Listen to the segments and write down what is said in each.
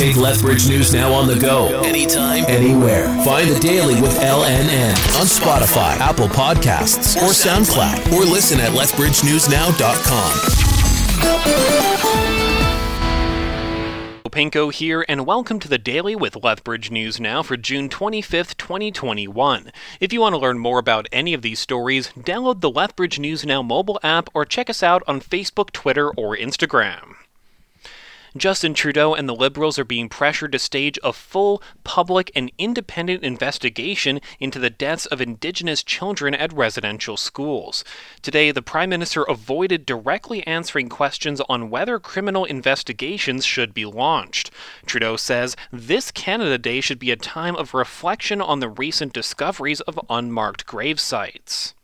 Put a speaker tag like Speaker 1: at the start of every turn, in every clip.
Speaker 1: Take Lethbridge News Now on the go, anytime, anywhere. Find the Daily with LNN on Spotify, Apple Podcasts, or SoundCloud, or listen at lethbridgenewsnow.com.
Speaker 2: Pinko here, and welcome to the Daily with Lethbridge News Now for June 25th, 2021. If you want to learn more about any of these stories, download the Lethbridge News Now mobile app or check us out on Facebook, Twitter, or Instagram. Justin Trudeau and the Liberals are being pressured to stage a full, public, and independent investigation into the deaths of Indigenous children at residential schools. Today, the Prime Minister avoided directly answering questions on whether criminal investigations should be launched. Trudeau says this Canada Day should be a time of reflection on the recent discoveries of unmarked grave sites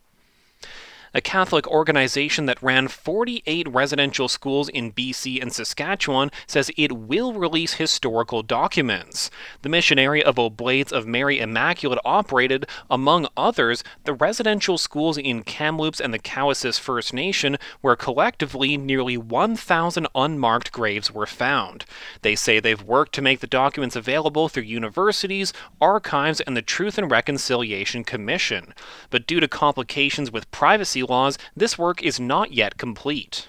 Speaker 2: a Catholic organization that ran 48 residential schools in BC and Saskatchewan, says it will release historical documents. The missionary of Oblates of Mary Immaculate operated, among others, the residential schools in Kamloops and the Cowessess First Nation, where collectively nearly 1,000 unmarked graves were found. They say they've worked to make the documents available through universities, archives, and the Truth and Reconciliation Commission. But due to complications with privacy laws, this work is not yet complete.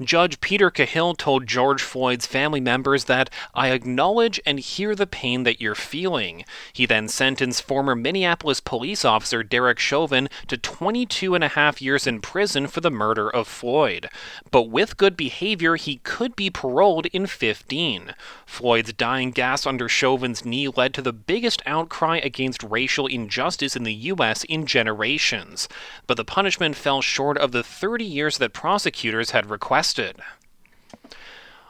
Speaker 2: Judge Peter Cahill told George Floyd's family members that, I acknowledge and hear the pain that you're feeling. He then sentenced former Minneapolis police officer Derek Chauvin to 22 and a half years in prison for the murder of Floyd. But with good behavior, he could be paroled in 15. Floyd's dying gas under Chauvin's knee led to the biggest outcry against racial injustice in the U.S. in generations. But the punishment fell short of the 30 years that prosecutors had requested arrested.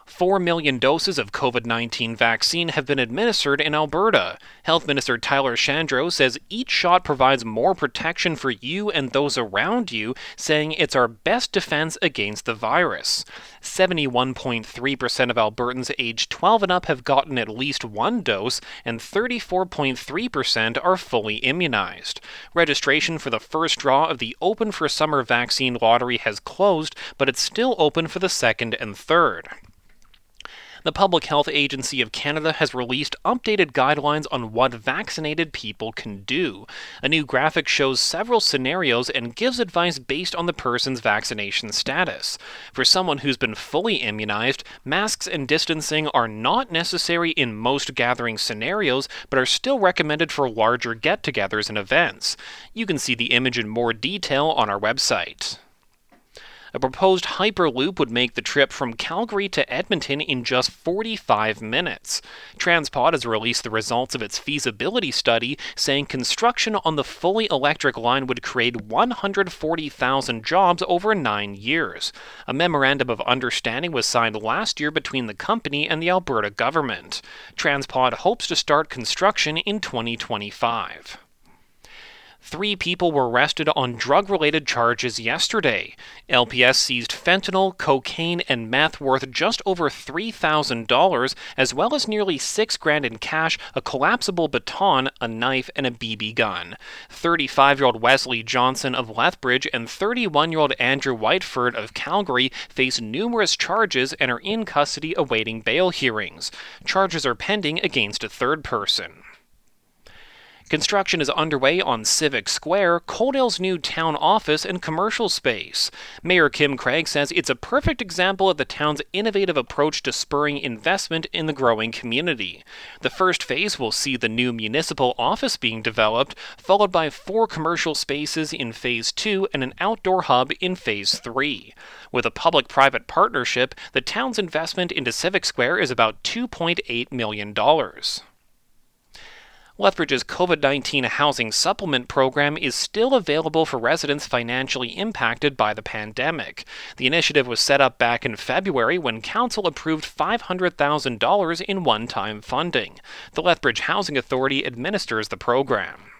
Speaker 2: 4 million doses of COVID 19 vaccine have been administered in Alberta. Health Minister Tyler Shandro says each shot provides more protection for you and those around you, saying it's our best defense against the virus. 71.3% of Albertans aged 12 and up have gotten at least one dose, and 34.3% are fully immunized. Registration for the first draw of the Open for Summer vaccine lottery has closed, but it's still open for the second and third. The Public Health Agency of Canada has released updated guidelines on what vaccinated people can do. A new graphic shows several scenarios and gives advice based on the person's vaccination status. For someone who's been fully immunized, masks and distancing are not necessary in most gathering scenarios, but are still recommended for larger get togethers and events. You can see the image in more detail on our website. A proposed Hyperloop would make the trip from Calgary to Edmonton in just 45 minutes. Transpod has released the results of its feasibility study, saying construction on the fully electric line would create 140,000 jobs over nine years. A memorandum of understanding was signed last year between the company and the Alberta government. Transpod hopes to start construction in 2025. Three people were arrested on drug related charges yesterday. LPS seized fentanyl, cocaine, and meth worth just over $3,000, as well as nearly six grand in cash, a collapsible baton, a knife, and a BB gun. 35 year old Wesley Johnson of Lethbridge and 31 year old Andrew Whiteford of Calgary face numerous charges and are in custody awaiting bail hearings. Charges are pending against a third person. Construction is underway on Civic Square, Coaldale's new town office and commercial space. Mayor Kim Craig says it's a perfect example of the town's innovative approach to spurring investment in the growing community. The first phase will see the new municipal office being developed, followed by four commercial spaces in Phase 2 and an outdoor hub in Phase 3. With a public private partnership, the town's investment into Civic Square is about $2.8 million. Lethbridge's COVID 19 housing supplement program is still available for residents financially impacted by the pandemic. The initiative was set up back in February when Council approved $500,000 in one time funding. The Lethbridge Housing Authority administers the program.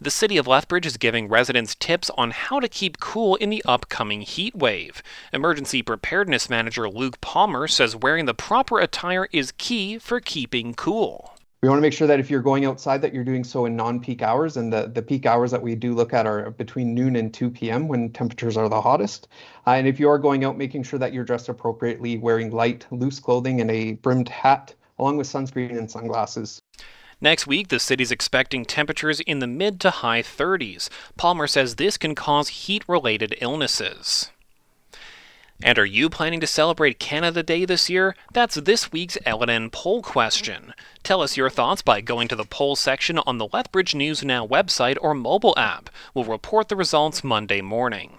Speaker 2: The city of Lethbridge is giving residents tips on how to keep cool in the upcoming heat wave. Emergency Preparedness Manager Luke Palmer says wearing the proper attire is key for keeping cool.
Speaker 3: We want to make sure that if you're going outside that you're doing so in non-peak hours and the, the peak hours that we do look at are between noon and 2 p.m. when temperatures are the hottest. Uh, and if you are going out, making sure that you're dressed appropriately, wearing light, loose clothing and a brimmed hat along with sunscreen and sunglasses.
Speaker 2: Next week, the city's expecting temperatures in the mid to high 30s. Palmer says this can cause heat related illnesses. And are you planning to celebrate Canada Day this year? That's this week's LNN poll question. Tell us your thoughts by going to the poll section on the Lethbridge News Now website or mobile app. We'll report the results Monday morning.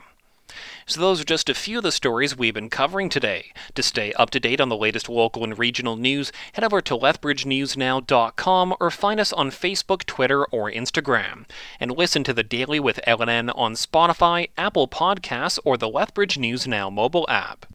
Speaker 2: So, those are just a few of the stories we've been covering today. To stay up to date on the latest local and regional news, head over to lethbridgenewsnow.com or find us on Facebook, Twitter, or Instagram. And listen to the Daily with LNN on Spotify, Apple Podcasts, or the Lethbridge News Now mobile app.